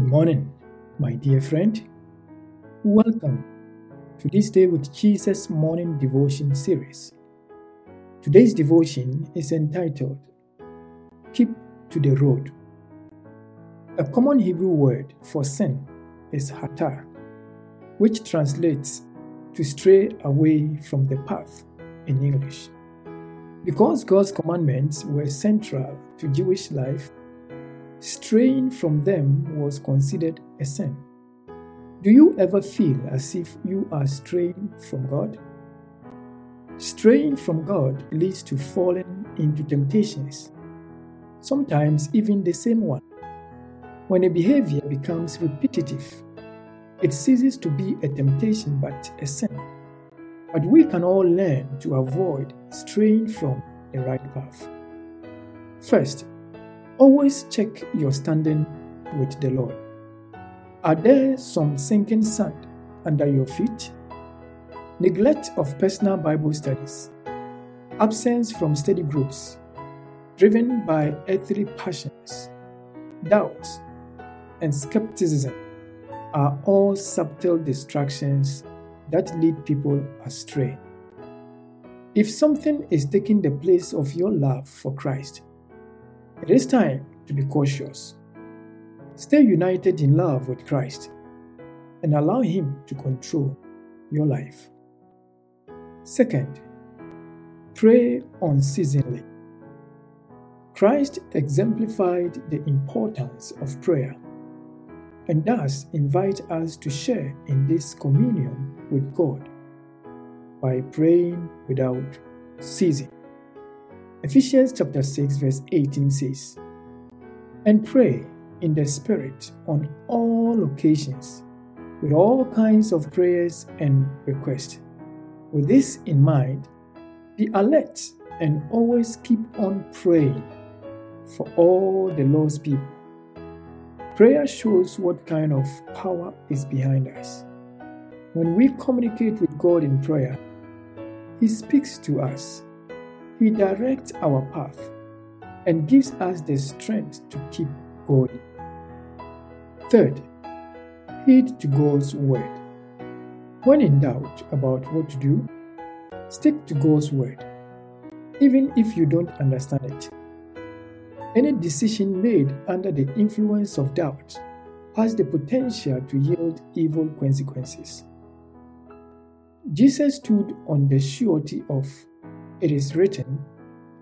morning, my dear friend. Welcome to this Day with Jesus morning devotion series. Today's devotion is entitled Keep to the Road. A common Hebrew word for sin is hatar, which translates to stray away from the path in English. Because God's commandments were central to Jewish life, straying from them was considered a sin. Do you ever feel as if you are straying from God? Straying from God leads to falling into temptations, sometimes even the same one. When a behavior becomes repetitive, it ceases to be a temptation but a sin. But we can all learn to avoid straying from the right path. First, always check your standing with the Lord. Are there some sinking sand under your feet? Neglect of personal Bible studies, absence from study groups, driven by earthly passions, doubts, and skepticism are all subtle distractions that lead people astray. If something is taking the place of your love for Christ, it is time to be cautious. Stay united in love with Christ and allow Him to control your life. Second, pray unceasingly. Christ exemplified the importance of prayer and thus invite us to share in this communion with God by praying without ceasing. Ephesians chapter 6 verse 18 says, And pray in the Spirit on all occasions with all kinds of prayers and requests. With this in mind, be alert and always keep on praying for all the lost people Prayer shows what kind of power is behind us. When we communicate with God in prayer, He speaks to us, He directs our path, and gives us the strength to keep going. Third, heed to God's word. When in doubt about what to do, stick to God's word, even if you don't understand it. Any decision made under the influence of doubt has the potential to yield evil consequences. Jesus stood on the surety of it is written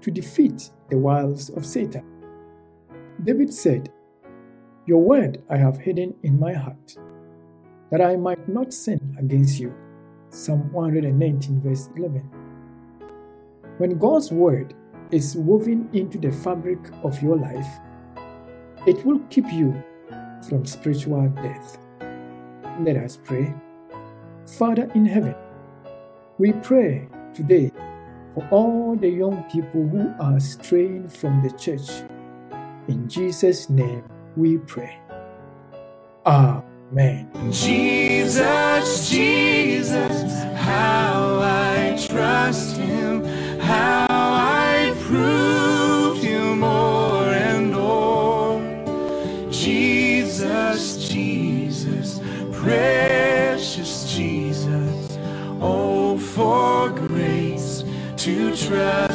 to defeat the wiles of Satan. David said, Your word I have hidden in my heart, that I might not sin against you. Psalm 119, verse 11. When God's word is woven into the fabric of your life, it will keep you from spiritual death. Let us pray. Father in heaven, we pray today for all the young people who are straying from the church. In Jesus' name we pray. Amen. Jesus, Jesus, how I trust Him, precious